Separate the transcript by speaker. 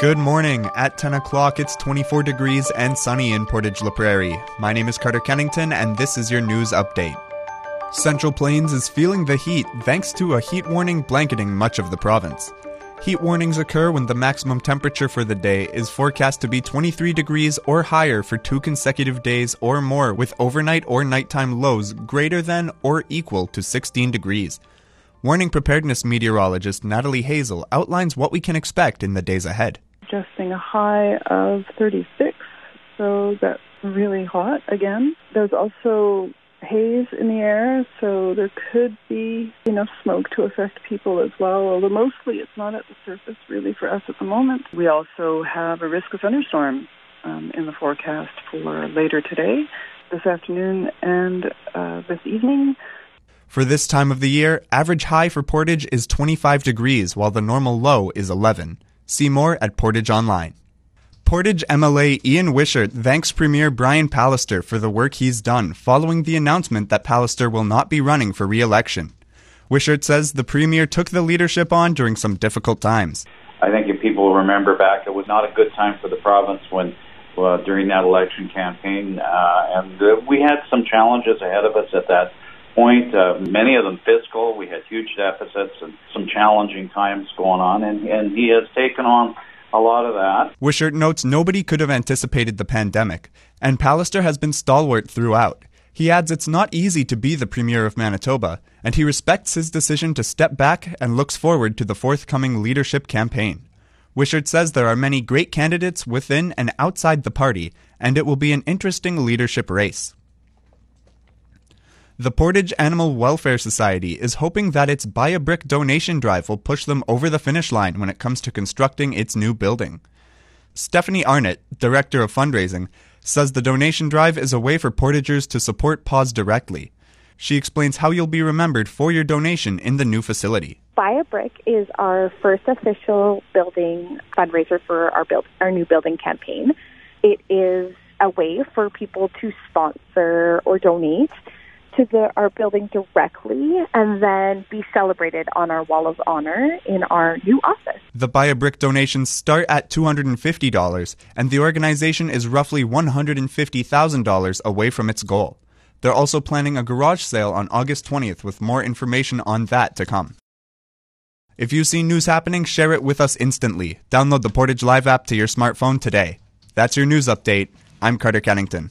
Speaker 1: Good morning. At 10 o'clock, it's 24 degrees and sunny in Portage La Prairie. My name is Carter Kennington, and this is your news update. Central Plains is feeling the heat thanks to a heat warning blanketing much of the province. Heat warnings occur when the maximum temperature for the day is forecast to be 23 degrees or higher for two consecutive days or more, with overnight or nighttime lows greater than or equal to 16 degrees. Warning preparedness meteorologist Natalie Hasell outlines what we can expect in the days ahead.
Speaker 2: Adjusting a high of 36, so that's really hot again. There's also haze in the air, so there could be enough smoke to affect people as well, although mostly it's not at the surface really for us at the moment. We also have a risk of thunderstorm um, in the forecast for later today, this afternoon, and uh, this evening.
Speaker 1: For this time of the year, average high for Portage is 25 degrees, while the normal low is 11. See more at Portage Online. Portage MLA Ian Wishart thanks Premier Brian Pallister for the work he's done following the announcement that Pallister will not be running for re election. Wishart says the Premier took the leadership on during some difficult times.
Speaker 3: I think if people remember back, it was not a good time for the province when uh, during that election campaign, uh, and uh, we had some challenges ahead of us at that point. Uh, many of them fiscal. We had huge deficits and some challenging times going on, and, and he has taken on a lot of that.
Speaker 1: Wishart notes nobody could have anticipated the pandemic, and Pallister has been stalwart throughout. He adds it's not easy to be the Premier of Manitoba, and he respects his decision to step back and looks forward to the forthcoming leadership campaign. Wishart says there are many great candidates within and outside the party, and it will be an interesting leadership race. The Portage Animal Welfare Society is hoping that its Buy a Brick donation drive will push them over the finish line when it comes to constructing its new building. Stephanie Arnott, Director of Fundraising, says the donation drive is a way for Portagers to support PAWS directly. She explains how you'll be remembered for your donation in the new facility.
Speaker 4: Buy a Brick is our first official building fundraiser for our build, our new building campaign. It is a way for people to sponsor or donate to the, our building directly and then be celebrated on our wall of honor in our new office.
Speaker 1: The Buy a Brick donations start at $250, and the organization is roughly $150,000 away from its goal. They're also planning a garage sale on August 20th with more information on that to come. If you see news happening, share it with us instantly. Download the Portage Live app to your smartphone today. That's your news update. I'm Carter Kennington.